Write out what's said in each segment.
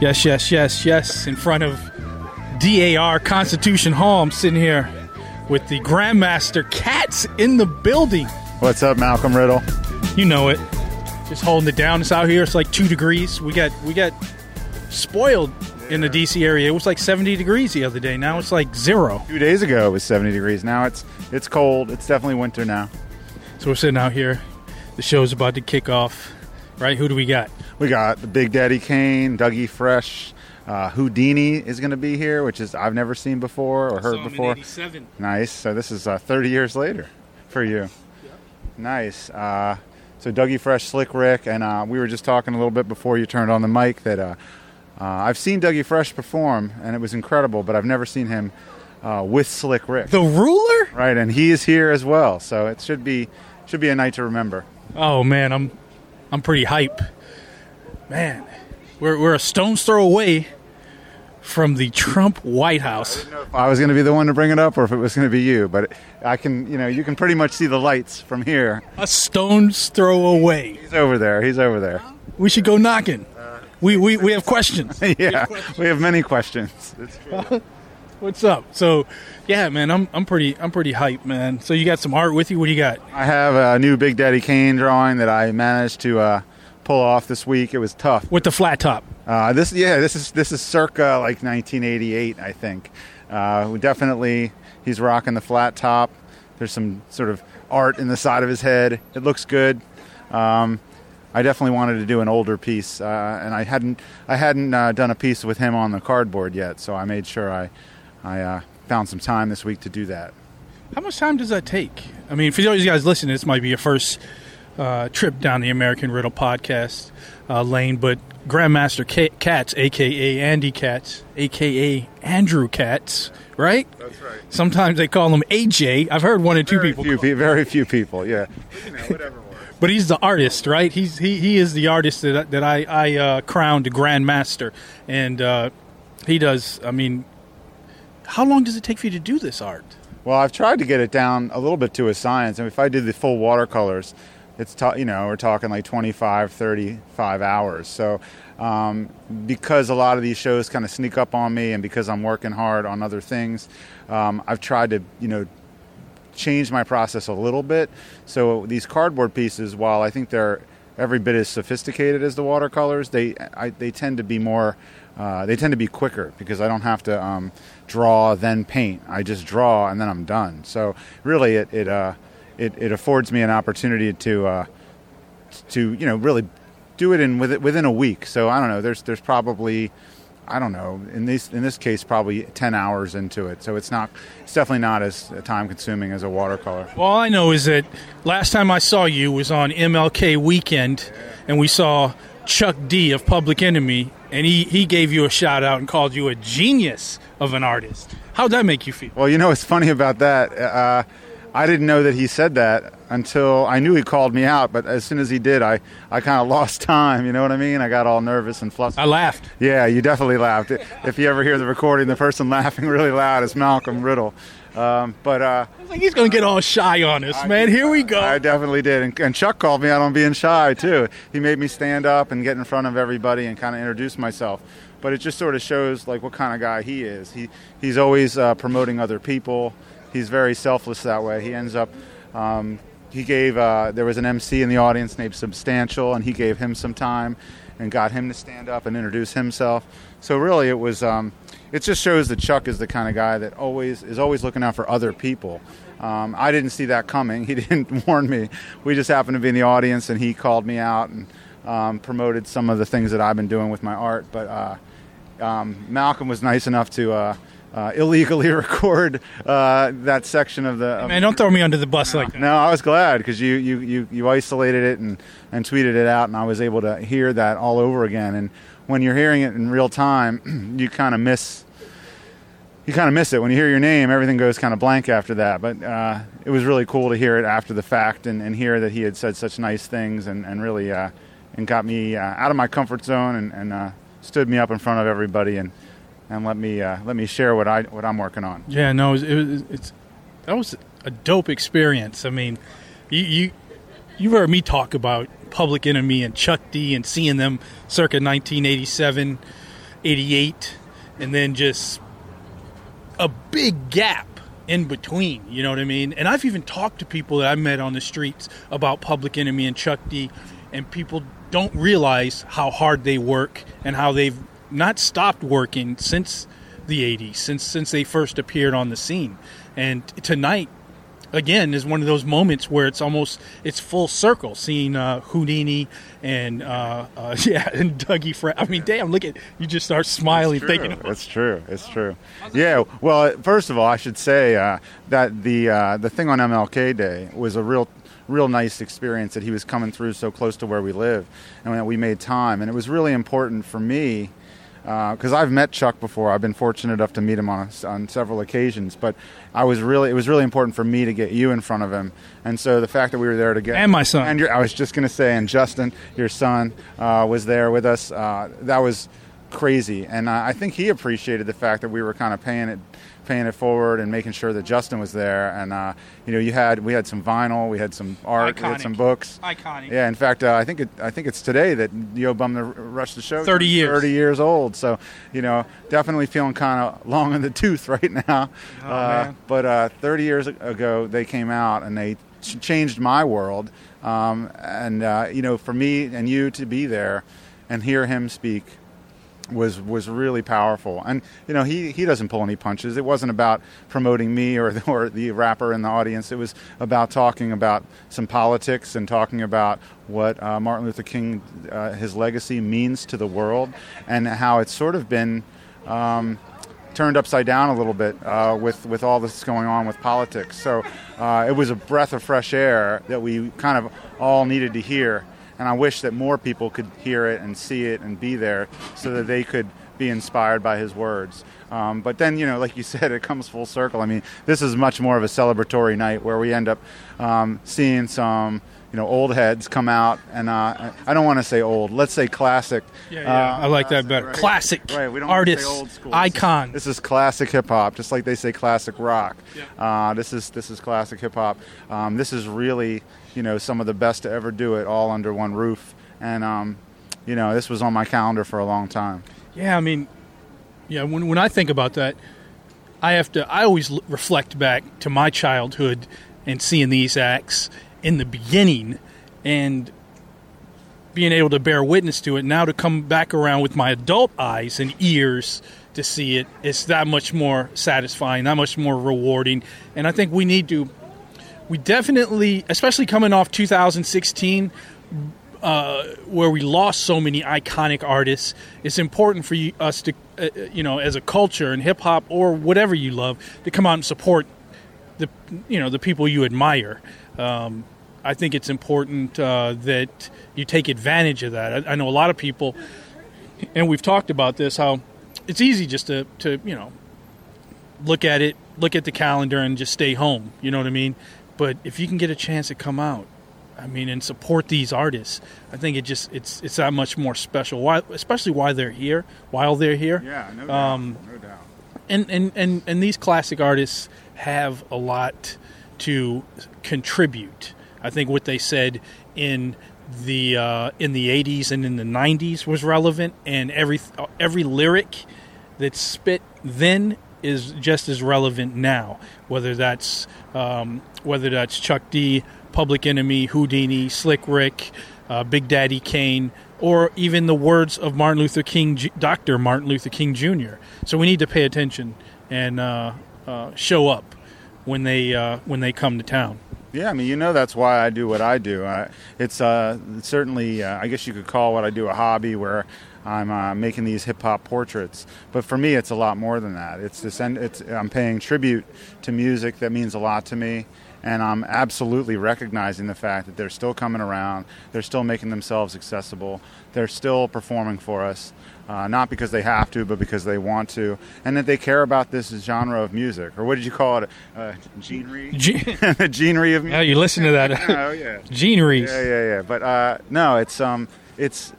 Yes, yes, yes, yes. In front of DAR Constitution Hall, I'm sitting here with the Grandmaster Katz in the building. What's up, Malcolm Riddle? You know it. Just holding it down. It's out here. It's like two degrees. We got we got spoiled in the DC area. It was like 70 degrees the other day. Now it's like zero. Two days ago it was 70 degrees. Now it's it's cold. It's definitely winter now. So we're sitting out here. The show's about to kick off. Right? Who do we got? We got the Big Daddy Kane, Dougie Fresh, uh, Whodini is going to be here, which is I've never seen before or heard before. Nice. So this is uh, 30 years later for you. Nice. Uh, so Dougie Fresh, Slick Rick, and uh, we were just talking a little bit before you turned on the mic that uh, uh, I've seen Dougie Fresh perform, and it was incredible, but I've never seen him uh, with Slick Rick. The ruler? Right, and he is here as well, so it should be should be a night to remember. Oh man, I'm I'm pretty hype. Man, we're we're a stone's throw away from the Trump White House. I, I was going to be the one to bring it up, or if it was going to be you, but I can, you know, you can pretty much see the lights from here. A stone's throw away. He's over there. He's over there. We should go knocking. We we, we have questions. yeah, we have many questions. What's up? So, yeah, man, I'm I'm pretty I'm pretty hyped, man. So you got some art with you? What do you got? I have a new Big Daddy Kane drawing that I managed to uh, pull off this week. It was tough. With the flat top. Uh, this yeah, this is this is circa like 1988, I think. Uh, definitely, he's rocking the flat top. There's some sort of art in the side of his head. It looks good. Um, I definitely wanted to do an older piece, uh, and I hadn't I hadn't uh, done a piece with him on the cardboard yet, so I made sure I I uh, found some time this week to do that. How much time does that take? I mean, for those you guys listening, this might be your first uh, trip down the American Riddle podcast uh, lane, but Grandmaster K- Katz, aka Andy Katz, aka Andrew Katz, right? That's right. Sometimes they call him AJ. I've heard one or two Very people. few, call- pe- very few people. Yeah. You know, whatever works. but he's the artist, right? He's he, he is the artist that that I I uh, crowned Grandmaster, and uh, he does. I mean, how long does it take for you to do this art? Well, I've tried to get it down a little bit to a science. And if I did the full watercolors, it's ta- you know we're talking like 25, 35 hours. So um, because a lot of these shows kind of sneak up on me, and because I'm working hard on other things, um, I've tried to you know change my process a little bit. So these cardboard pieces, while I think they're every bit as sophisticated as the watercolors, they I, they tend to be more uh, they tend to be quicker because I don't have to um, draw then paint. I just draw and then I'm done. So really, it it uh, it, it affords me an opportunity to uh, to you know really do it in with within a week. So I don't know. There's there's probably I don't know in this in this case probably ten hours into it. So it's not it's definitely not as time consuming as a watercolor. All I know is that last time I saw you was on MLK weekend, and we saw Chuck D of Public Enemy, and he, he gave you a shout out and called you a genius of an artist. How'd that make you feel? Well, you know what's funny about that? Uh, I didn't know that he said that until I knew he called me out. But as soon as he did, I, I kind of lost time. You know what I mean? I got all nervous and flustered. I laughed. Yeah, you definitely laughed. If you ever hear the recording, the person laughing really loud is Malcolm Riddle. Um, but uh, I was like, he's going to get all shy on us, man. Here we go. I definitely did. And, and Chuck called me out on being shy, too. He made me stand up and get in front of everybody and kind of introduce myself. But it just sort of shows like what kind of guy he is. He he's always uh, promoting other people. He's very selfless that way. He ends up. Um, he gave uh, there was an MC in the audience named Substantial, and he gave him some time and got him to stand up and introduce himself. So really, it was. Um, it just shows that Chuck is the kind of guy that always is always looking out for other people. Um, I didn't see that coming. He didn't warn me. We just happened to be in the audience, and he called me out and um, promoted some of the things that I've been doing with my art. But uh, um, Malcolm was nice enough to uh, uh, illegally record uh, that section of the. Of man, don't throw me under the bus like that. no, I was glad because you, you, you, you isolated it and, and tweeted it out, and I was able to hear that all over again. And when you're hearing it in real time, you kind of miss you kind of miss it when you hear your name. Everything goes kind of blank after that. But uh, it was really cool to hear it after the fact and, and hear that he had said such nice things and, and really uh, and got me uh, out of my comfort zone and, and uh, stood me up in front of everybody and and let me uh, let me share what I what I'm working on. Yeah, no, it was, it was, it's that was a dope experience. I mean, you you you've heard me talk about Public Enemy and Chuck D and seeing them circa 1987, '88, and then just a big gap in between. You know what I mean? And I've even talked to people that I met on the streets about Public Enemy and Chuck D, and people don't realize how hard they work and how they've not stopped working since the 80s, since since they first appeared on the scene. And tonight, again, is one of those moments where it's almost it's full circle, seeing uh, Whodini and uh, uh, yeah, and Dougie. Fra- I mean, damn, look at you just start smiling, It's thinking. true. It's true. It's true. Yeah. Well, first of all, I should say uh, that the uh, the thing on MLK Day was a real real nice experience that he was coming through so close to where we live and that we made time and it was really important for me because I've met Chuck before. I've been fortunate enough to meet him on a, on several occasions, but I was really it was really important for me to get you in front of him, and so the fact that we were there together And my son. and your, I was just going to say, and Justin, your son, uh, was there with us. Uh, that was crazy, and uh, I think he appreciated the fact that we were kind of paying it, paying it forward, and making sure that Justin was there. And uh, you know, you had we had some vinyl, we had some art, we had some books. Iconic. Yeah, in fact, uh, I think it, I think it's today that Yo Bum the Rush the Show. 30 years. 30 years old. So, you know, definitely feeling kind of long in the tooth right now. Oh, uh, man. but uh, 30 years ago, they came out and they changed my world. Um, and uh, you know, for me and you to be there and hear him speak was was really powerful. And you know, he he doesn't pull any punches. It wasn't about promoting me or the, or the rapper in the audience. It was about talking about some politics and talking about what uh, Martin Luther King, uh, his legacy means to the world, and how it's sort of been. Um, turned upside down a little bit uh, with with all this going on with politics. So uh, it was a breath of fresh air that we kind of all needed to hear, and I wish that more people could hear it and see it and be there so that they could be inspired by his words. Um, but then, you know, like you said, it comes full circle. I mean, this is much more of a celebratory night where we end up um, seeing some. You know, old heads come out, and uh, I don't want to say old. Let's say classic. Yeah, yeah. uh, I like that better. right. Classic Right, we don't wanna say artists, old school. This is- icon. This is classic hip hop, just like they say classic rock. Yeah. Uh, this is this is classic hip hop. Um, this is really you know some of the best to ever do it, all under one roof. And um, you know this was on my calendar for a long time. Yeah, I mean, yeah. When when I think about that, I have to. I always reflect back to my childhood and seeing these acts in the beginning, and being able to bear witness to it. Now to come back around with my adult eyes and ears to see it, it's that much more satisfying, that much more rewarding. And I think we need to. We definitely, especially coming off 2016, uh, where we lost so many iconic artists, it's important for you, us to, uh, you know, as a culture and hip hop or whatever you love, to come out and support the, you know, the people you admire. Um, I think it's important uh, that you take advantage of that. I, I know a lot of people, and we've talked about this, how it's easy just to, to, you know, look at it, look at the calendar, and just stay home. You know what I mean? But if you can get a chance to come out, I mean, and support these artists, I think it just it's it's that much more special. Why, especially while they're here, while they're here. Yeah, no doubt, Um, no doubt. And and and and these classic artists have a lot to contribute. I think what they said in the uh, in the 80s and in the 90s was relevant, and every every lyric that's spit then is just as relevant now. Whether that's um, whether that's Chuck D, Public Enemy, Whodini, Slick Rick, uh, Big Daddy Kane, or even the words of Martin Luther King, Dr. Martin Luther King Jr. So we need to pay attention and uh, uh, show up when they uh, when they come to town. Yeah, I mean, you know, that's why I do what I do. I, it's uh, certainly, uh, I guess you could call what I do a hobby, where I'm uh, making these hip hop portraits. But for me, it's a lot more than that. It's this, end, it's I'm paying tribute to music that means a lot to me, and I'm absolutely recognizing the fact that they're still coming around. They're still making themselves accessible. They're still performing for us. Uh, not because they have to, but because they want to, and that they care about this genre of music, or what did you call it? Uh, genre? G- the genre of music. Oh, you listen to that. oh yeah. Gene Yeah, yeah, yeah. But uh, no, it's um, it's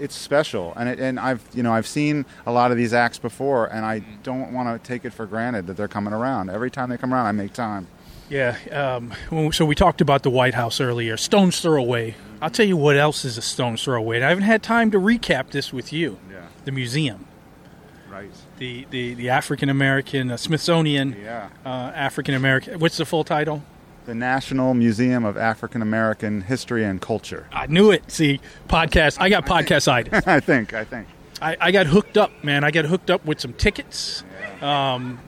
it's special, and it, and I've you know I've seen a lot of these acts before, and I don't want to take it for granted that they're coming around. Every time they come around, I make time. Yeah. Um, so we talked about the White House earlier. Stone's throw away. I'll tell you what else is a stone's throw away. And I haven't had time to recap this with you. Yeah. The museum. Right. the the, the African American uh, Smithsonian Yeah. uh, African American. What's the full title? The National Museum of African American History and Culture. I knew it. See, podcast. I got podcast itis. I think. I think. I, I got hooked up, man. I got hooked up with some tickets. Um,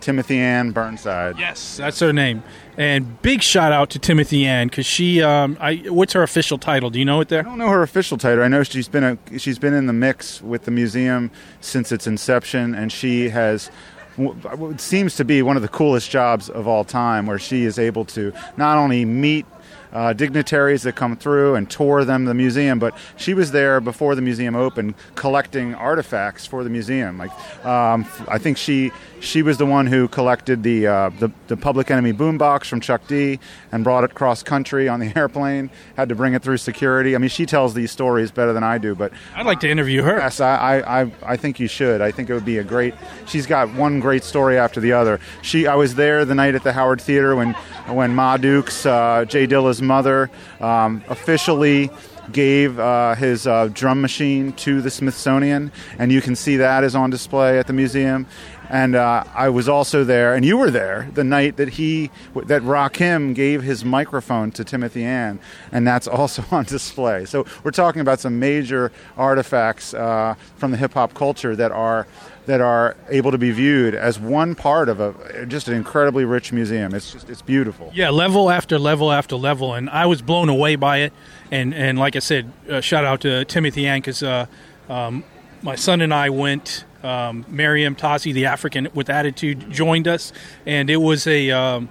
Timothy Ann Burnside. yes, that's her name. And big shout out to Timothy Ann because she. Um, I what's her official title? Do you know it there? I don't know her official title. I know she's been a, she's been in the mix with the museum since its inception, and she has what seems to be one of the coolest jobs of all time, where she is able to not only meet uh, dignitaries that come through and tour them the museum, but she was there before the museum opened, collecting artifacts for the museum. Like um, I think she she was the one who collected the, uh, the the Public Enemy boombox from Chuck D and brought it cross country on the airplane. Had to bring it through security. I mean, she tells these stories better than I do, but I'd like to interview her. Yes, I, I, I, think you should. I think it would be a great. She's got one great story after the other. She, I was there the night at the Howard Theater when, when Ma Dukes, uh, J Dilla's mother, um, officially gave uh, his uh, drum machine to the Smithsonian, and you can see that is on display at the museum. And uh, I was also there, and you were there the night that he that Rakim gave his microphone to Timothy Ann, and that's also on display. So we're talking about some major artifacts uh, from the hip hop culture that are that are able to be viewed as one part of a just an incredibly rich museum. It's just it's beautiful. Yeah, level after level after level, and I was blown away by it. And and like I said, uh, shout out to Timothy Ann because uh, um, my son and I went. Um, Miriam Tazi, the African with attitude, joined us, and it was a um,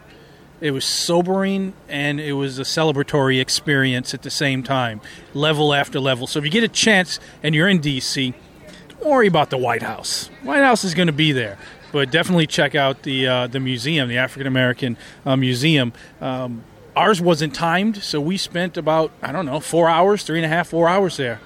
it was sobering and it was a celebratory experience at the same time, level after level. So if you get a chance and you're in DC, don't worry about the White House. White House is going to be there, but definitely check out the uh, the museum, the African American uh, Museum. Um, ours wasn't timed, so we spent about I don't know four hours, three and a half, four hours there.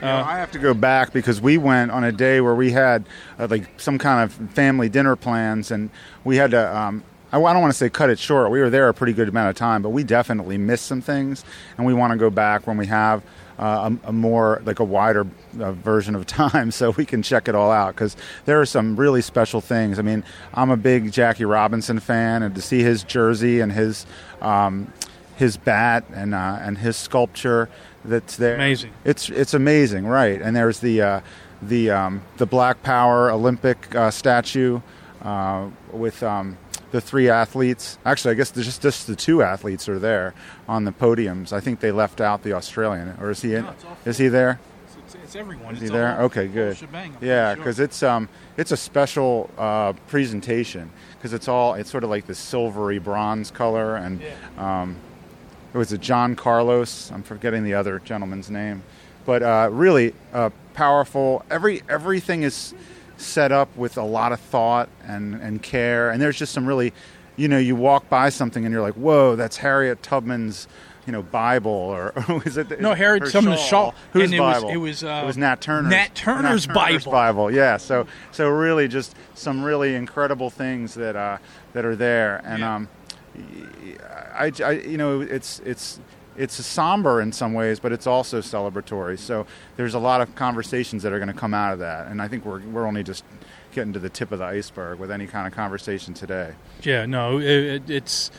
You know, I have to go back because we went on a day where we had uh, like some kind of family dinner plans, and we had to. Um, I I don't want to say cut it short. We were there a pretty good amount of time, but we definitely missed some things, and we want to go back when we have uh, a, a more like a wider uh, version of time, so we can check it all out. Because there are some really special things. I mean, I'm a big Jackie Robinson fan, and to see his jersey and his um, his bat and uh, and his sculpture that's there, Amazing. It's it's amazing, right? And there's the uh, the um, the Black Power Olympic uh, statue uh, with um, the three athletes. Actually, I guess there's just just the two athletes are there on the podiums. I think they left out the Australian, or is he? In, No, is he there? It's, it's everyone. Is he there? Okay, good. Shebang, Yeah, sure. because it's um it's a special uh, presentation because it's all it's sort of like this silvery bronze color and um, it was a John Carlos. I'm forgetting the other gentleman's name, but uh, really uh, powerful. Every everything is set up with a lot of thought and and care, and there's just some really, you know, you walk by something and you're like, whoa, that's Harriet Tubman's. You know, Bible or is it? No, Harriet Tubman's shawl. Whose And it was- Bible? it was, uh, it was Nat Turner's. Nat Turner's Bible. Bible. Yeah. So so really just some really incredible things that uh, that are there, and Yeah. um, I, I you know it's it's it's somber in some ways, but it's also celebratory. So there's a lot of conversations that are going to come out of that, and I think we're we're only just getting to the tip of the iceberg with any kind of conversation today. Yeah, no, it, it, it's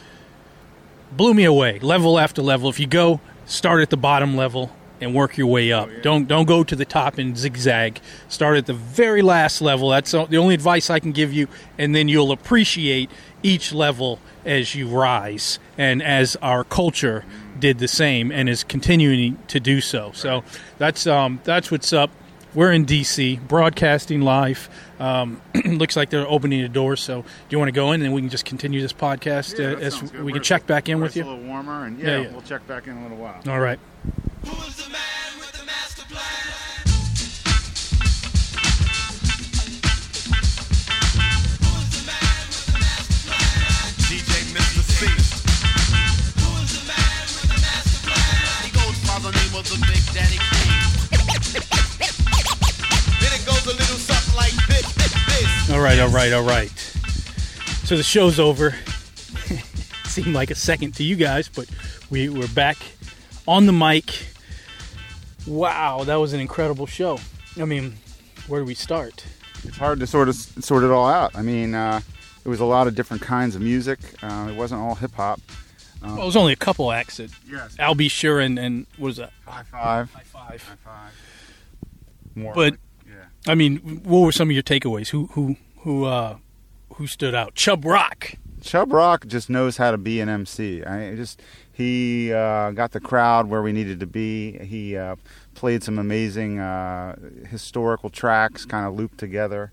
blew me away. Level after level. If you go, start at the bottom level and work your way up. Don't don't go to the top and zigzag. Start at the very last level. That's the only advice I can give you, and then you'll appreciate each level as you rise, and as our culture did the same and is continuing to do so. So that's um, that's what's up. We're in DC, broadcasting live. Um, looks like they're opening the doors. So, do you want to go in and we can just continue this podcast uh, as sounds good. we Where can check back in where with it's you? A little warmer, and Yeah, yeah, yeah. we'll check back in a little while. All right. By the name of the Big Daddy King. then it goes a little something like this, this, this. All right, all right, all right. So the show's over. Seemed like a second to you guys, but we, we're back on the mic. Wow, that was an incredible show. I mean, where do we start? it's hard to sort of sort it all out. I mean, uh, it was a lot of different kinds of music. Uh, it wasn't all hip hop. Well, it was only a couple acts. At Yes. Al B. Sure and, and what was that? High five. High five. High five. More. But yeah. I mean, what were some of your takeaways? Who who who uh who stood out? Chubb Rock. Chubb Rock just knows how to be an MC. I just he uh, got the crowd where we needed to be. He uh, played some amazing uh, historical tracks, kind of looped together.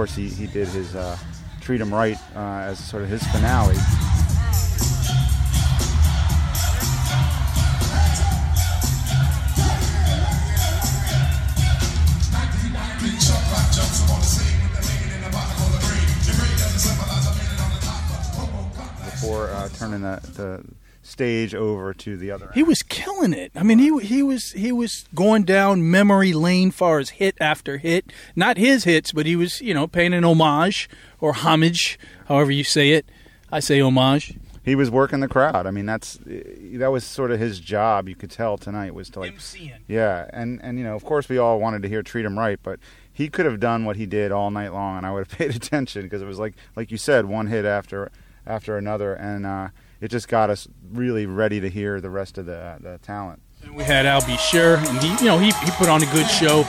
Course, he, he did his uh, Treat 'em Right uh, as sort of his finale. Before uh, turning the, the stage over to the other. He was killing it. I mean, he he was he was going down memory lane far as hit after hit. Not his hits, but he was you know paying an homage or homage, however you say it. I say homage. he was working the crowd. I mean, that's that was sort of his job. You could tell tonight was to like, MCing. yeah, and and you know, of course, we all wanted to hear "Treat 'Em Right," but he could have done what he did all night long, and I would have paid attention because it was like like you said, one hit after after another, and uh, it just got us really ready to hear the rest of the the talent. And we had Al B. Sure, and he you know he he put on a good show.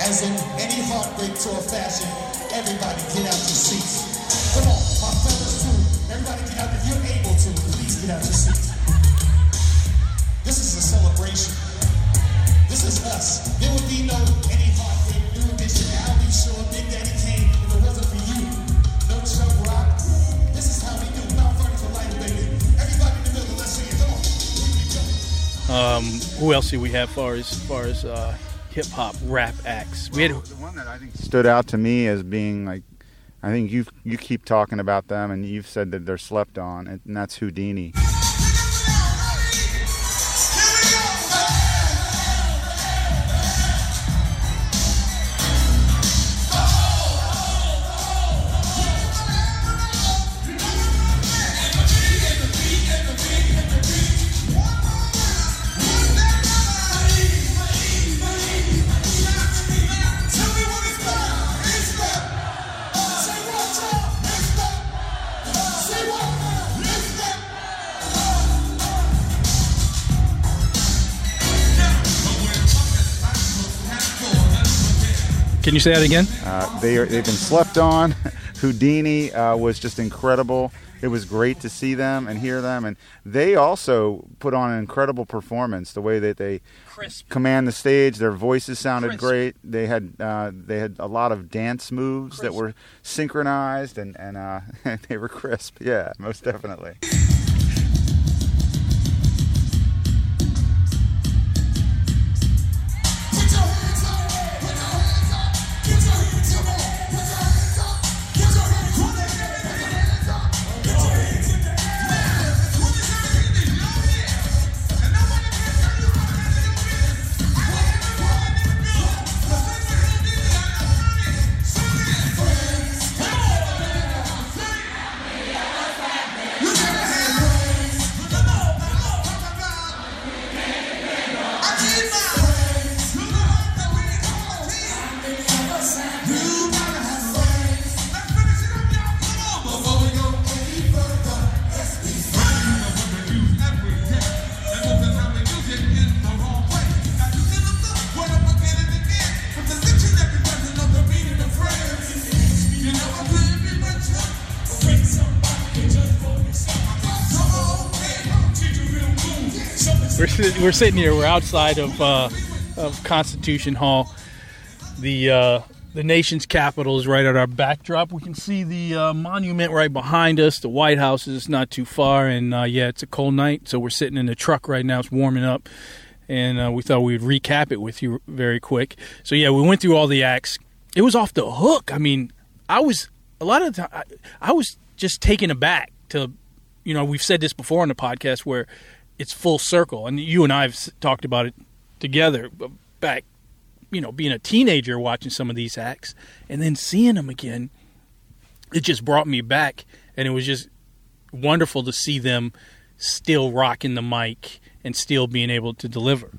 As in any heartbreak tour fashion, everybody get out your seats. Come on, my fellas too. Everybody get out if you're able to. Please get out your seats. This is a celebration. This is us. There would Who else do we have far as far as uh, hip hop rap acts? We had The one that I think stood out to me as being like, I think you you keep talking about them, and you've said that they're slept on, and that's Whodini. Can you say that again? Uh, they are, they've been slept on. Whodini uh, was just incredible. It was great to see them and hear them, and they also put on an incredible performance. The way that they Crisp. command the stage, their voices sounded Crisp. great. They had uh, they had a lot of dance moves that were synchronized, and and uh, they were crisp. Yeah, most definitely. We're, sitting here. We're outside of uh, of Constitution Hall. The uh, the nation's capital is right at our backdrop. We can see the uh, monument right behind us. The White House is not too far, and uh, yeah, it's a cold night, so we're sitting in the truck right now. It's warming up, and uh, we thought we'd recap it with you very quick. So yeah, we went through all the acts. It was off the hook. I mean, I was a lot of the time. I, I was just taken aback to, you know, we've said this before on the podcast where it's full circle, and you and I have talked about it together uh, back, you know, being a teenager watching some of these acts and then seeing them again. It just brought me back, and it was just wonderful to see them still rocking the mic and still being able to deliver.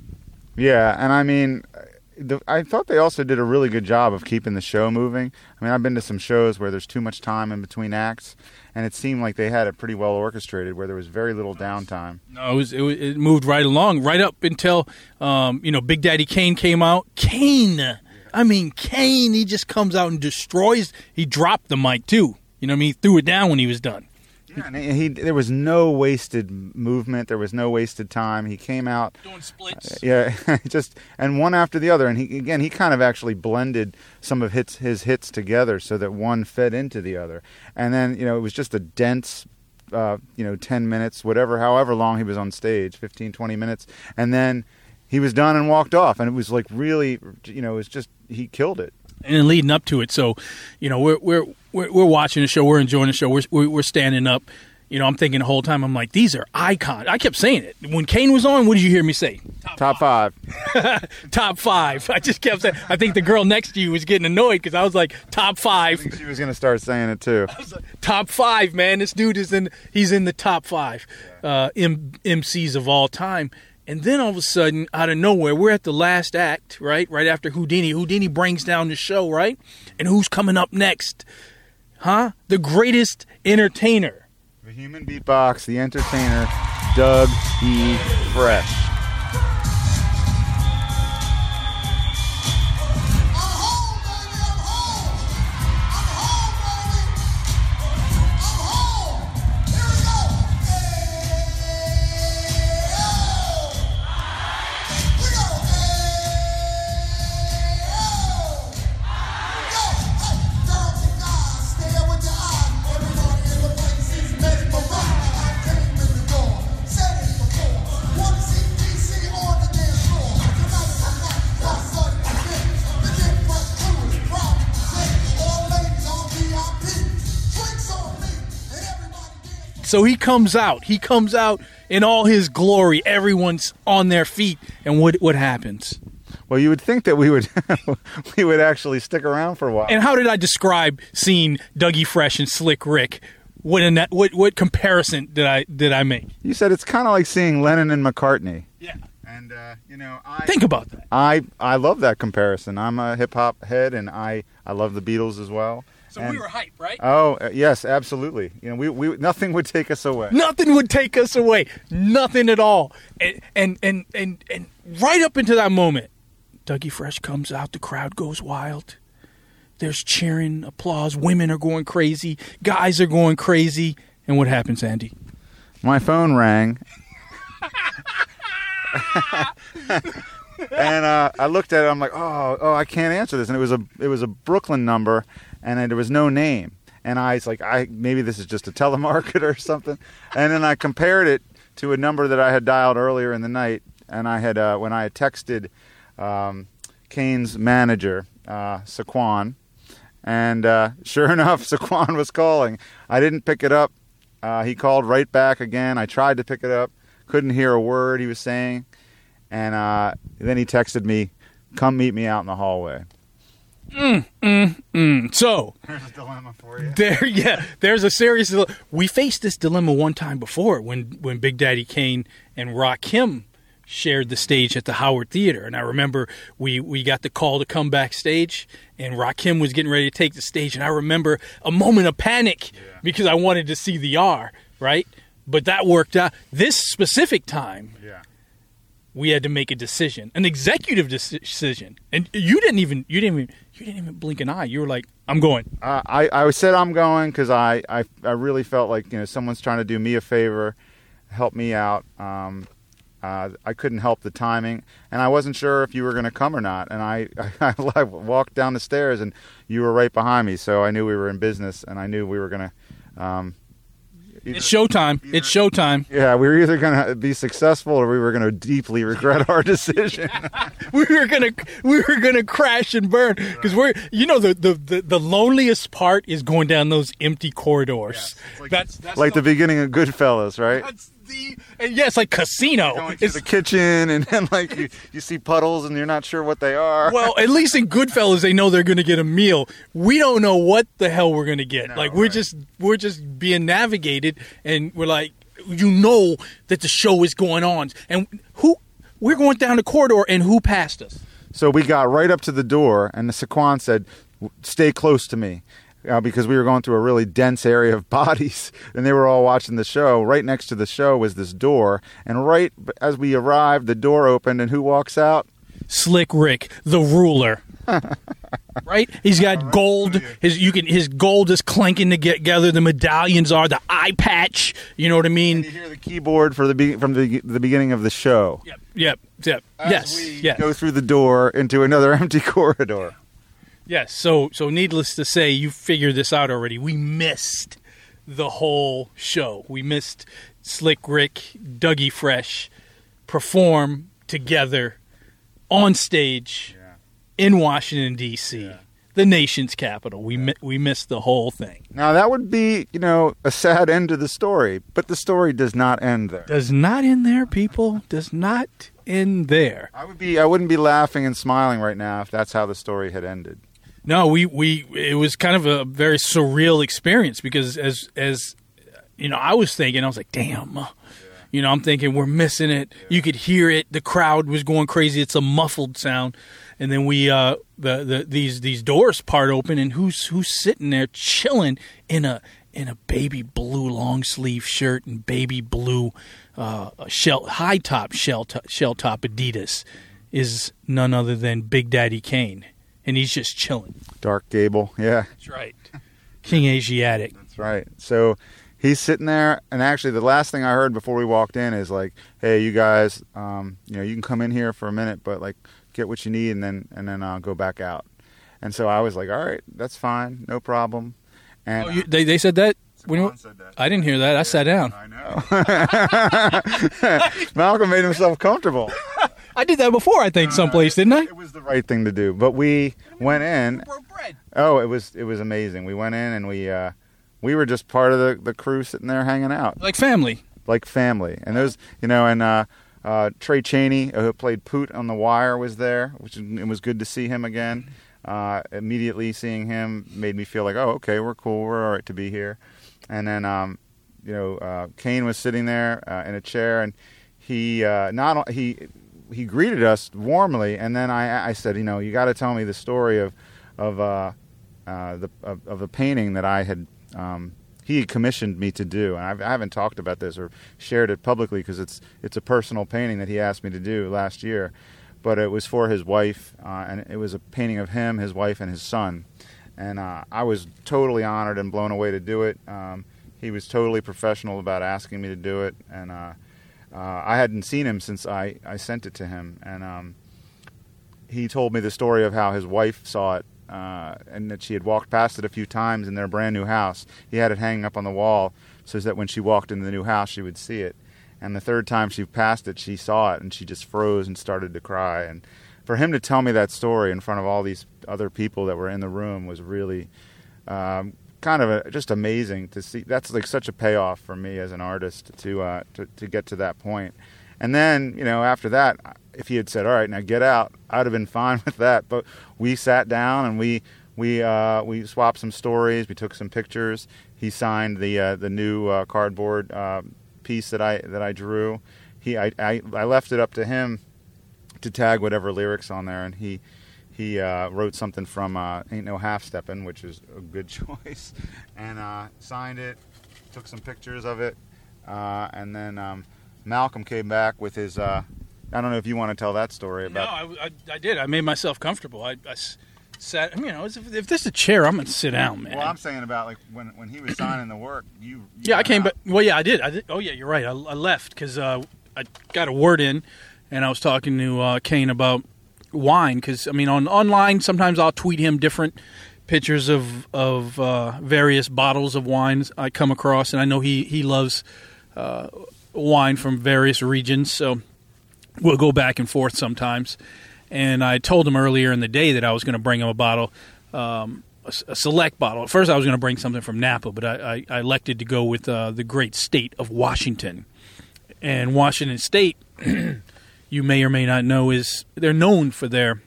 Yeah, and I mean, uh, I thought they also did a really good job of keeping the show moving. I mean, I've been to some shows where there's too much time in between acts, and it seemed like they had it pretty well orchestrated, where there was very little downtime. No, it, was, it, it moved right along, right up until um, you know Big Daddy Kane came out. Kane, I mean Kane, he just comes out and destroys. He dropped the mic too. You know I mean? He threw it down when he was done. Yeah, and he, there was no wasted movement. There was no wasted time. He came out, Doing splits. yeah, just and one after the other. And he again, he kind of actually blended some of hits his hits together so that one fed into the other. And then you know it was just a dense, uh, you know, ten minutes, whatever, however long he was on stage, 15, 20 minutes, and then he was done and walked off. And it was like really, you know, it was just he killed it. And leading up to it. So, you know, we're we're we're, we're watching the show, we're enjoying the show, we're, we're standing up. You know, I'm thinking the whole time, I'm like, these are icons. I kept saying it when Kane was on. What did you hear me say? Top five. Top five. I just kept saying. I think the girl next to you was getting annoyed because I was like, top I five, think she was going to start saying it too. top five, man. This dude is in. He's in the top five uh, M- MCs of all time. And then all of a sudden, out of nowhere, we're at the last act, right? Right after Whodini. Whodini brings down the show, right? And who's coming up next? Huh? The greatest entertainer. The human beatbox, the entertainer, Doug E. Fresh. So he comes out. He comes out in all his glory. Everyone's on their feet. And what what happens? Well, you would think that we would we would actually stick around for a while. And how did I describe seeing Dougie Fresh and Slick Rick? What in that, what what comparison did I did I make? you said it's kind of like seeing Lennon and McCartney. Yeah. And uh, you know, I Think about that. I I love that comparison. I'm a hip hop head, and I I love the Beatles as well. So And- we were hype, right? Oh uh, yes, absolutely. You know, we, we nothing would take us away. Nothing would take us away. Nothing at all. And and and and, and right up into that moment, Dougie Fresh comes out. The crowd goes wild. There's cheering, applause. Women are going crazy. Guys are going crazy. And what happens, Andy? My phone rang. and uh, I looked at it. I'm like, oh, oh, I can't answer this. And it was a, it was a Brooklyn number, and there was no name. And I was like, I maybe this is just a telemarketer or something. And then I compared it to a number that I had dialed earlier in the night, and I had uh, when I had texted um, Kane's manager, uh, Saquon, and uh, sure enough, Saquon was calling. I didn't pick it up. Uh, he called right back again. I tried to pick it up, couldn't hear a word he was saying, and uh, then he texted me, "Come meet me out in the hallway." Mm, mm, mm. So There's a dilemma for you. there, yeah, there's a serious. dile- We faced this dilemma one time before when when Big Daddy Kane and Rock Rakim shared the stage at the Howard Theater, and I remember we we got the call to come backstage, and Rock Rakim was getting ready to take the stage, and I remember a moment of panic because I wanted to see the R, right? But that worked out. This specific time, Yeah. we had to make a decision, an executive decision, and you didn't even you didn't even you didn't even blink an eye. You were like, "I'm going." Uh, I, I said I'm going because I, I, I really felt like you know someone's trying to do me a favor, help me out. Um, uh, I couldn't help the timing, and I wasn't sure if you were going to come or not. And I, I, walked down the stairs, and you were right behind me, so I knew we were in business, and I knew we were going to. Um, either- It's showtime. It's showtime. yeah, we were either going to be successful or we were going to deeply regret our decision. we were gonna we were gonna crash and burn because we're you know the, the the the loneliest part is going down those empty corridors. that's that's like the beginning of Goodfellas, right? The and yeah, it's like casino. Going It's, the kitchen, and then like you, you see puddles, and you're not sure what they are. well, at least in Goodfellas, they know they're gonna get a meal. We don't know what the hell we're gonna get. No, like we're right. just we're just being navigated, and we're like, you know that the show is going on, and who we're going down the corridor, and who passed us? So we got right up to the door, and the Saquon said, "Stay close to me," uh, because we were going through a really dense area of bodies, and they were all watching the show. Right next to the show was this door, and right as we arrived, the door opened, and who walks out? Slick Rick, the ruler. right? He's got gold. His you can his gold is clanking together. The medallions are the eye patch. You know what I mean? You hear the keyboard for the be- from the, the beginning of the show. Yep. Yep. Yep. As yes. we Yes. Go through the door into another empty corridor. Yes. So so needless to say, you figured this out already. We missed the whole show. We missed Slick Rick, Dougie Fresh perform together on stage in Washington D.C., the nation's capital. We mi- we missed the whole thing. Now that would be, you know, a sad end to the story, but the story does not end there. Does not end there, people. Does not end there. I would be I wouldn't be laughing and smiling right now if that's how the story had ended. No, we we it was kind of a very surreal experience because as as you know, I was thinking, I was like, damn. You know, I'm thinking we're missing it. You could hear it. The crowd was going crazy. It's a muffled sound, and then we uh the, the these these doors part open, and who's who's sitting there chilling in a in a baby blue long sleeve shirt and baby blue uh shell high top shell top, shell top Adidas is none other than Big Daddy Kane, and he's just chilling. Dark Gable, yeah. That's right. King Asiatic. That's right. So he's sitting there, and actually, the last thing I heard before we walked in is like, "Hey, you guys, um, you know, you can come in here for a minute, but like, get what you need, and then and then uh, go back out." And so I was like, "All right, that's fine, no problem." And Oh, you, they they said that. When you- said that. I didn't hear that. I sat down. I know. Malcolm made himself comfortable. I did that before. I think someplace, didn't I? It was the right thing to do. But we went in. Broke bread. Oh, it was it was amazing. We went in and we uh, we were just part of the, the crew sitting there hanging out. Like family. like family. And those, you know, and uh, uh, Tray Chaney, uh, who played Poot on The Wire, was there, which it was good to see him again. Uh, immediately seeing him made me feel like, oh, okay, we're cool, we're all right to be here. And then, um, you know, uh, Kane was sitting there uh, in a chair, and he uh, not he he greeted us warmly, and then I, I said, you know, you got to tell me the story of of uh, uh, the of, of a painting that I had um, he commissioned me to do, and I've, I haven't talked about this or shared it publicly because it's it's a personal painting that he asked me to do last year, but it was for his wife, uh, and it was a painting of him, his wife, and his son, and uh, I was totally honored and blown away to do it. Um, he was totally professional about asking me to do it, and uh, I hadn't seen him since I, I sent it to him, and um, he told me the story of how his wife saw it uh, and that she had walked past it a few times in their brand new house. He had it hanging up on the wall so that when she walked into the new house, she would see it. And the third time she passed it, she saw it and she just froze and started to cry. And for him to tell me that story in front of all these other people that were in the room was really um, kind of a, just amazing to see. That's like such a payoff for me as an artist to, uh, to to get to that point. And then you know after that, if he had said, "All right, now get out," I'd have been fine with that. But we sat down and we we uh, we swapped some stories. We took some pictures. He signed the uh, the new uh, cardboard uh, piece that I that I drew. He I, I I left it up to him to tag whatever lyrics on there, and he he uh, wrote something from uh, "Ain't No Half Steppin'," which is a good choice, and uh, signed it. Took some pictures of it, uh, and then um, Malcolm came back with his. Uh, I don't know if you want to tell that story No, about. I, I, I did. I made myself comfortable. I sat. You know, if, if there's a chair, I'm gonna sit down, man. well, I'm saying about like when when he was signing the work, you. you yeah, I came out. back. Well, yeah, I did. I did. Oh, yeah, you're right. I, I left because uh, I got a word in, and I was talking to uh, Kane about wine. Because I mean, on online, sometimes I'll tweet him different pictures of of uh, various bottles of wines I come across, and I know he he loves uh, wine from various regions. So we'll go back and forth sometimes. And I told him earlier in the day that I was going to bring him a bottle, um, a, a select bottle. At first, I was going to bring something from Napa, but I, I, I elected to go with uh, the great state of Washington. And Washington State, you may or may not know, is they're known for their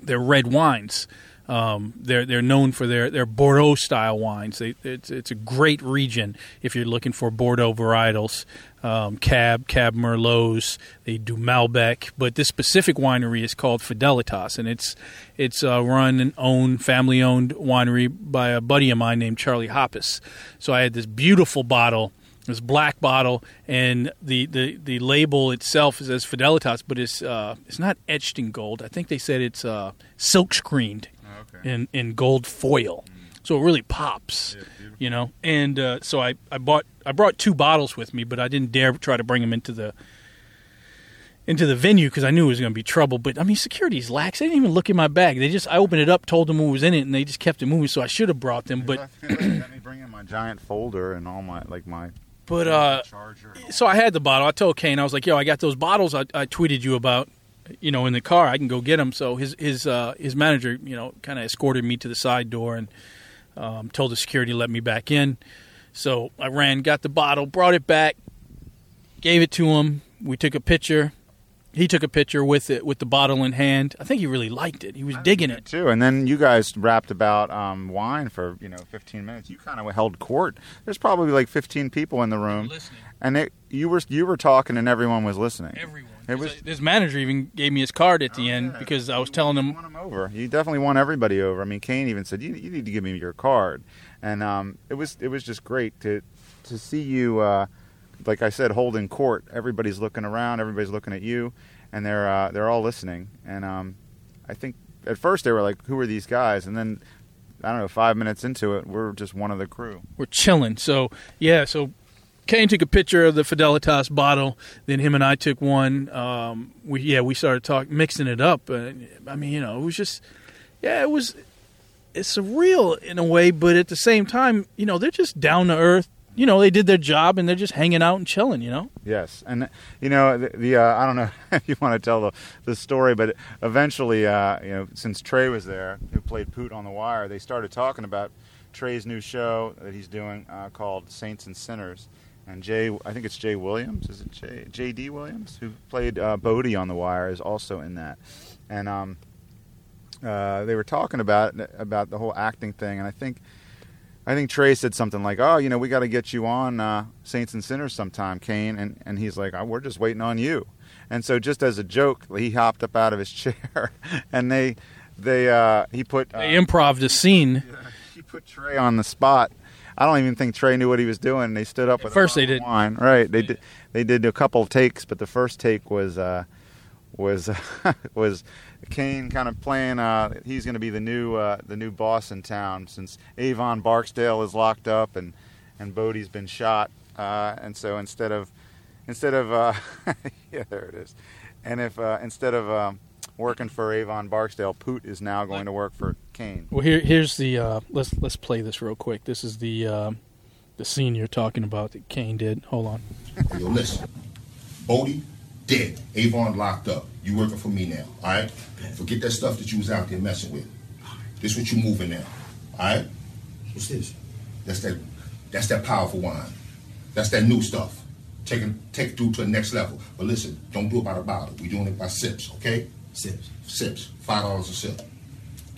their red wines. Um, they're they're known for their, their Bordeaux style wines. They, it's it's a great region if you're looking for Bordeaux varietals, um, Cab Cab Merlots. They do Malbec, but this specific winery is called Fidelitas, and it's it's uh, run and owned family owned winery by a buddy of mine named Charlie Hoppes. So I had this beautiful bottle this black bottle, and the, the, the label itself says Fidelitas, but it's uh, it's not etched in gold. I think they said it's uh, silk screened Okay. in, in gold foil, so it really pops, you know. And uh, so I, I bought I brought two bottles with me, but I didn't dare try to bring them into the into the venue because I knew it was going to be trouble. But I mean, security's lax. They didn't even look in my bag. They just I opened it up, told them what was in it, and they just kept it moving. So I should have brought them, but me let me bring in my giant folder and all my like my but uh, so I had the bottle. I told Kane, I was like, "Yo, I got those bottles I, I tweeted you about, you know, in the car. I can go get them." So his his uh, his manager, you know, kind of escorted me to the side door and um, told the security to let me back in. So I ran, got the bottle, brought it back, gave it to him. We took a picture. He took a picture with it with the bottle in hand. I think he really liked it. He was digging it. too. And then you guys rapped about um, wine for you know 15 minutes. You kind of held court. There's probably like 15 people in the room, Listening. and it, you were you were talking, and everyone was listening. Everyone. It was- This manager even gave me his card at the Oh, end yeah. because I was You telling him 'em over. You definitely won everybody over. I mean, Kane even said, "You, you need to give me your card," and um, it was it was just great to to see you. Uh, like I said, holding court. Everybody's looking around. Everybody's looking at you, and they're uh, they're all listening. And um, I think at first they were like, "Who are these guys?" And then I don't know. Five minutes into it, we're just one of the crew. we're chilling. So yeah, so Kane took a picture of the Fidelitas bottle. Then him and I took one. Um, we yeah we started talking, mixing it up. I mean, you know, it was just yeah, it was it's surreal in a way, but at the same time, you know, they're just down to earth. You know, they did their job and they're just hanging out and chilling. You know, Yes, and you know the, the uh, I don't know if you want to tell the, the story, but eventually, uh, you know, since Tray was there, who played Poot on the Wire, they started talking about Tray's new show that he's doing uh, called Saints and Sinners. And Jay, I think it's Jay Williams. Is it Jay J.D. Williams who played uh, Bodie on the Wire is also in that, and um, uh, they were talking about about the whole acting thing, and I think. I think Tray said something like, "Oh, you know, we got to get you on uh, Saints and Sinners sometime, Kane," and and he's like, oh, "We're just waiting on you." And so, just as a joke, he hopped up out of his chair, and they they uh, he put uh, they improved a scene. he put Tray on the spot. I don't even think Tray knew what he was doing. They stood up At with first they did. wine, right? They did. They did a couple of takes, but the first take was uh, was was Kane kind of playing. Uh, he's going to be the new uh, the new boss in town since Avon Barksdale is locked up and and Bodie's been shot. Uh, and so instead of instead of uh, yeah, there it is. And if uh, instead of um, working for Avon Barksdale, Poot is now going to work for Kane. Well, here here's the uh, let's let's play this real quick. This is the uh, the scene you're talking about that Kane did. Hold on. Hey, yo, listen. Bodie, dead. Avon locked up. You working for me now, all right? Forget that stuff that you was out there messing with. This what you moving now, all right? What's this? That's that. That's that powerful wine. That's that new stuff. Take it, take it through to the next level. But listen, don't do it by the bottle. We doing it by sips, okay? Sips. Sips. Five dollars a sip.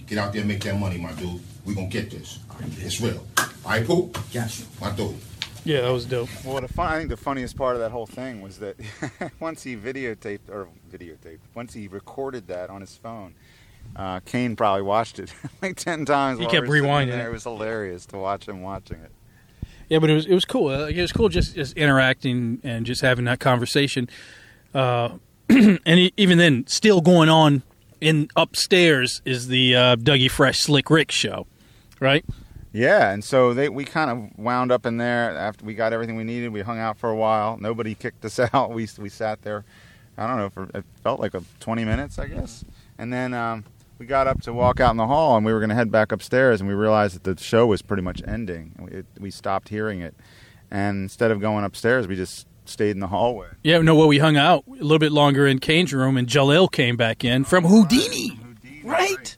Get out there and make that money, my dude. We gonna get this. It's real. All right, Poot? Got you. My dude. Yeah, that was dope. Well, the I think the funniest part of that whole thing was that once he videotaped or videotaped, once he recorded that on his phone, uh, Kane probably watched it like ten times. He kept we were sitting rewinding There. it. It was hilarious to watch him watching it. Yeah, but it was it was cool. Uh, it was cool just, just interacting and just having that conversation. Uh, and even then, still going on in upstairs is the uh, Dougie Fresh Slick Rick show, right? Yeah, and so they we kind of wound up in there after we got everything we needed. We hung out for a while. Nobody kicked us out. We we sat there. I don't know for it felt like a 20 minutes, I guess. And then um, we got up to walk out in the hall, and we were going to head back upstairs, and we realized that the show was pretty much ending. We, it, we stopped hearing it, and instead of going upstairs, we just stayed in the hallway. Yeah, no, well, we hung out a little bit longer in Kane's room, and Jalil came back in from Whodini. Right. Right.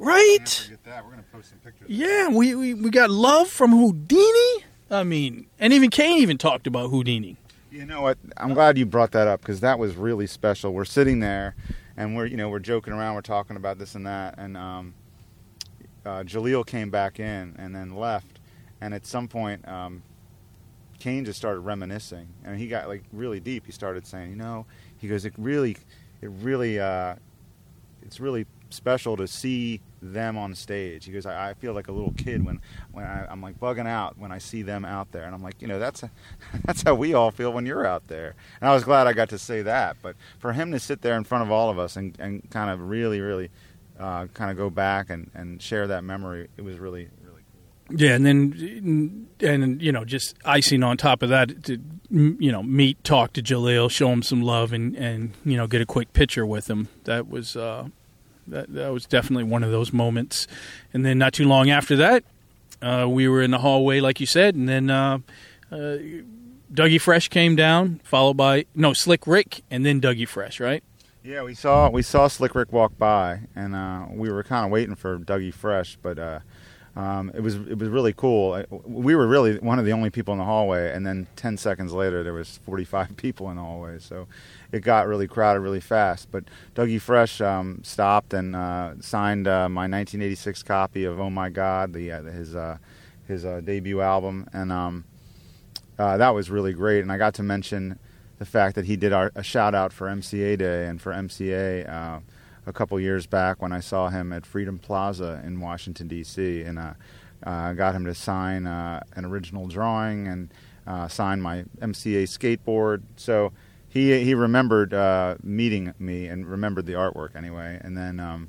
Right? forget that. We're going to post some pictures. Yeah, we, we, we got love from Whodini. I mean, and even Kane even talked about Whodini. You know what? I'm glad you brought that up because that was really special. We're sitting there, and we're you know we're joking around, we're talking about this and that, and um, uh, Jalil came back in and then left, and at some point, um, Kane just started reminiscing, and he got like really deep. He started saying, you know, he goes, it really, it really, uh, it's really special to see them on stage. He goes, I, I feel like a little kid when, when I, I'm like bugging out when I see them out there, and I'm like, you know, that's a, that's how we all feel when you're out there. And I was glad I got to say that. But for him to sit there in front of all of us and, and kind of really, really, uh, kind of go back and, and share that memory, it was really, really cool. Yeah, and then and you know just icing on top of that to you know meet, talk to Jalil, show him some love, and and you know get a quick picture with him. That was uh, that that was definitely one of those moments. And then not too long after that, uh, we were in the hallway, like you said, and then uh, uh, Dougie Fresh came down, followed by no Slick Rick, and then Dougie Fresh, right? Yeah, we saw we saw Slick Rick walk by, and uh, we were kind of waiting for Dougie Fresh, but uh, um, it was it was really cool. We were really one of the only people in the hallway, and then ten seconds later there was forty five people in the hallway, so it got really crowded really fast. But Dougie Fresh um, stopped and uh, signed uh, my 1986 copy of Oh My God, the uh, his uh, his uh, debut album, and um, uh, that was really great. And I got to mention the fact that he did our, a shout out for MCA Day and for MCA a couple years back when I saw him at Freedom Plaza in Washington D.C. and uh, uh, got him to sign uh, an original drawing and uh, sign my MCA skateboard. So he he remembered uh, meeting me and remembered the artwork anyway. And then um,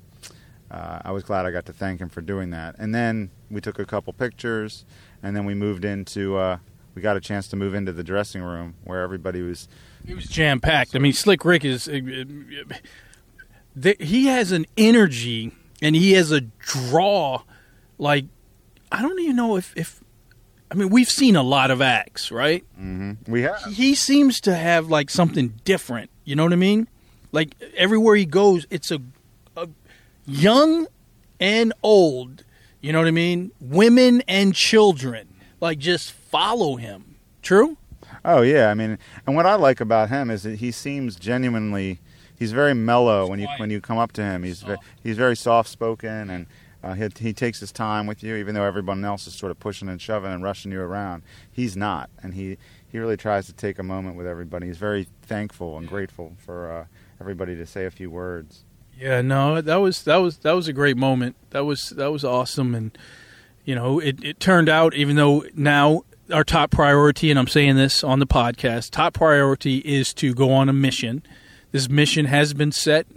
uh, I was glad I got to thank him for doing that. And then we took a couple pictures, and then we moved into. Uh, we got a chance to move into the dressing room where everybody was It was jam packed. I mean, Slick Rick is. Uh, he has an energy and he has a draw. Like, I don't even know if. if I mean, we've seen a lot of acts, right? we have He seems to have like something different. You know what I mean? Like everywhere he goes, it's a, a young and old. You know what I mean? Women and children like just follow him. True. Oh yeah, I mean, and what I like about him is that he seems genuinely. He's very mellow when you when you come up to him. He's ve- he's very soft spoken and uh, he he takes his time with you, even though everyone else is sort of pushing and shoving and rushing you around. He's not, and he he really tries to take a moment with everybody. He's very thankful and grateful for uh, everybody to say a few words. Yeah, no, that was that was that was a great moment. That was that was awesome, and you know, it, it turned out even though now our top priority, and I'm saying this on the podcast, top priority is to go on a mission this mission has been set,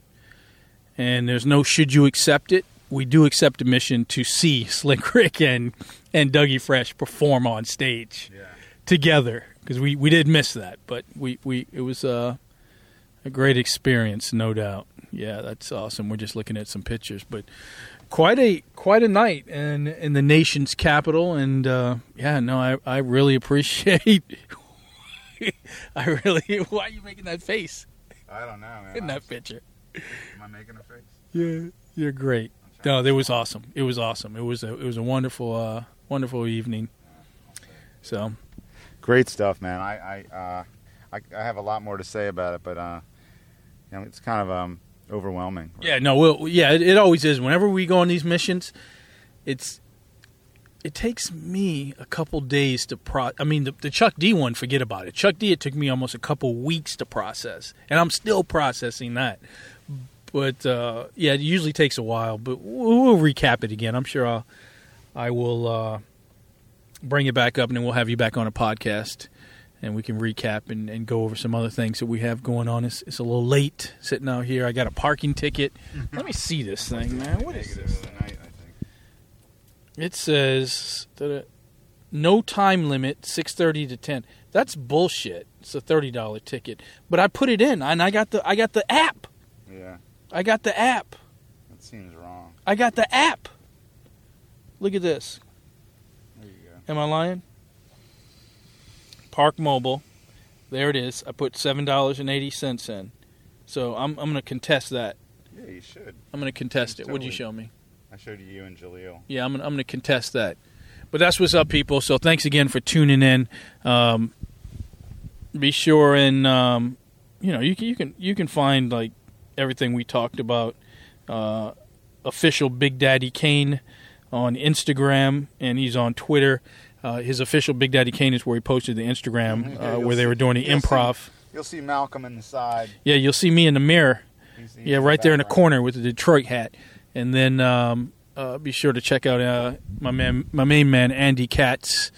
and there's no should you accept it. We do accept a mission to see Slick Rick and and Dougie Fresh perform on stage together because we, we did miss that, but we, we it was uh, a great experience, no doubt. Yeah, that's awesome. We're just looking at some pictures, but quite a quite a night in in the nation's capital, and uh, yeah, no, I I really appreciate. I really. Why are you making that face I don't know, man. in that picture? Am I making a face? Yeah, you're great. No, it was awesome. It was awesome. It was a it was a wonderful uh, wonderful evening. So Great stuff, man. I I, uh, I I have a lot more to say about it, but uh, you know, it's kind of um, overwhelming. Yeah, no, well, yeah, it, it always is. Whenever we go on these missions, it's it takes me a couple days to pro. I mean, the, the Chuck D one, forget about it. Chuck D, it took me almost a couple weeks to process, and I'm still processing that. But uh, yeah, it usually takes a while. But we'll, we'll recap it again. I'm sure I'll, I will uh, bring it back up, and then we'll have you back on a podcast. And we can recap and, and go over some other things that we have going on. It's, it's a little late sitting out here. I got a parking ticket. Let me see this thing, man. What is this? Negative of the night, I think. It says that no time limit, six thirty to ten. That's bullshit. It's a thirty dollar ticket, but I put it in, and I got the I got the app. Yeah, I got the app. that seems wrong. I got the app. Look at this. There you go. Am I lying? Park Mobile. There it is. I put seven dollars and eighty cents in. So I'm I'm gonna contest that. Yeah, you should. I'm gonna contest it. What'd you show me? I showed you you and Jalil. Yeah, I'm gonna, I'm going to contest that. But that's what's up, people. So thanks again for tuning in. Um, be sure and um, you know you can you can you can find like everything we talked about. Uh, official Big Daddy Kane on Instagram, and he's on Twitter. Uh, his official Big Daddy Kane is where he posted the Instagram Mhm. Yeah, uh, where they were doing the you'll see- improv. You'll see Malcolm in the side. Yeah, you'll see me in the mirror. He's- he's Yeah, right there in the corner with the Detroit hat. And then um, uh, be sure to check out uh, my man, my main man, Andy Katz,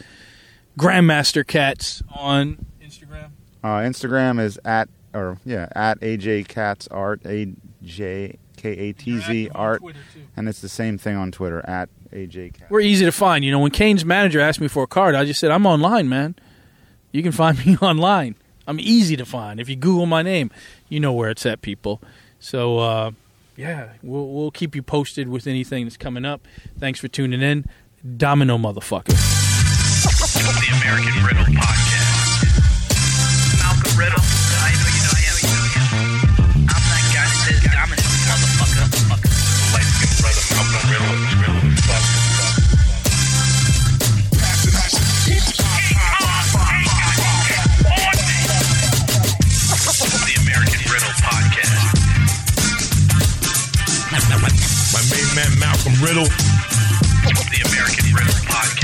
Grandmaster Katz on Instagram. Uh, Instagram is at or yeah at AJ Katz Art A J K A T Z Art, and it's the same thing on Twitter at AJ Katz. We're easy to find. You know, when Kane's manager asked me for a card, I just said, I'm online, man. You can find me online. I'm easy to find. If you Google my name, you know where it's at, people. So, uh, yeah, we'll, we'll keep you posted with anything that's coming up. Thanks for tuning in. Domino, motherfucker. The American Riddle Podcast. Malcolm Riddle. The American Riddle Podcast.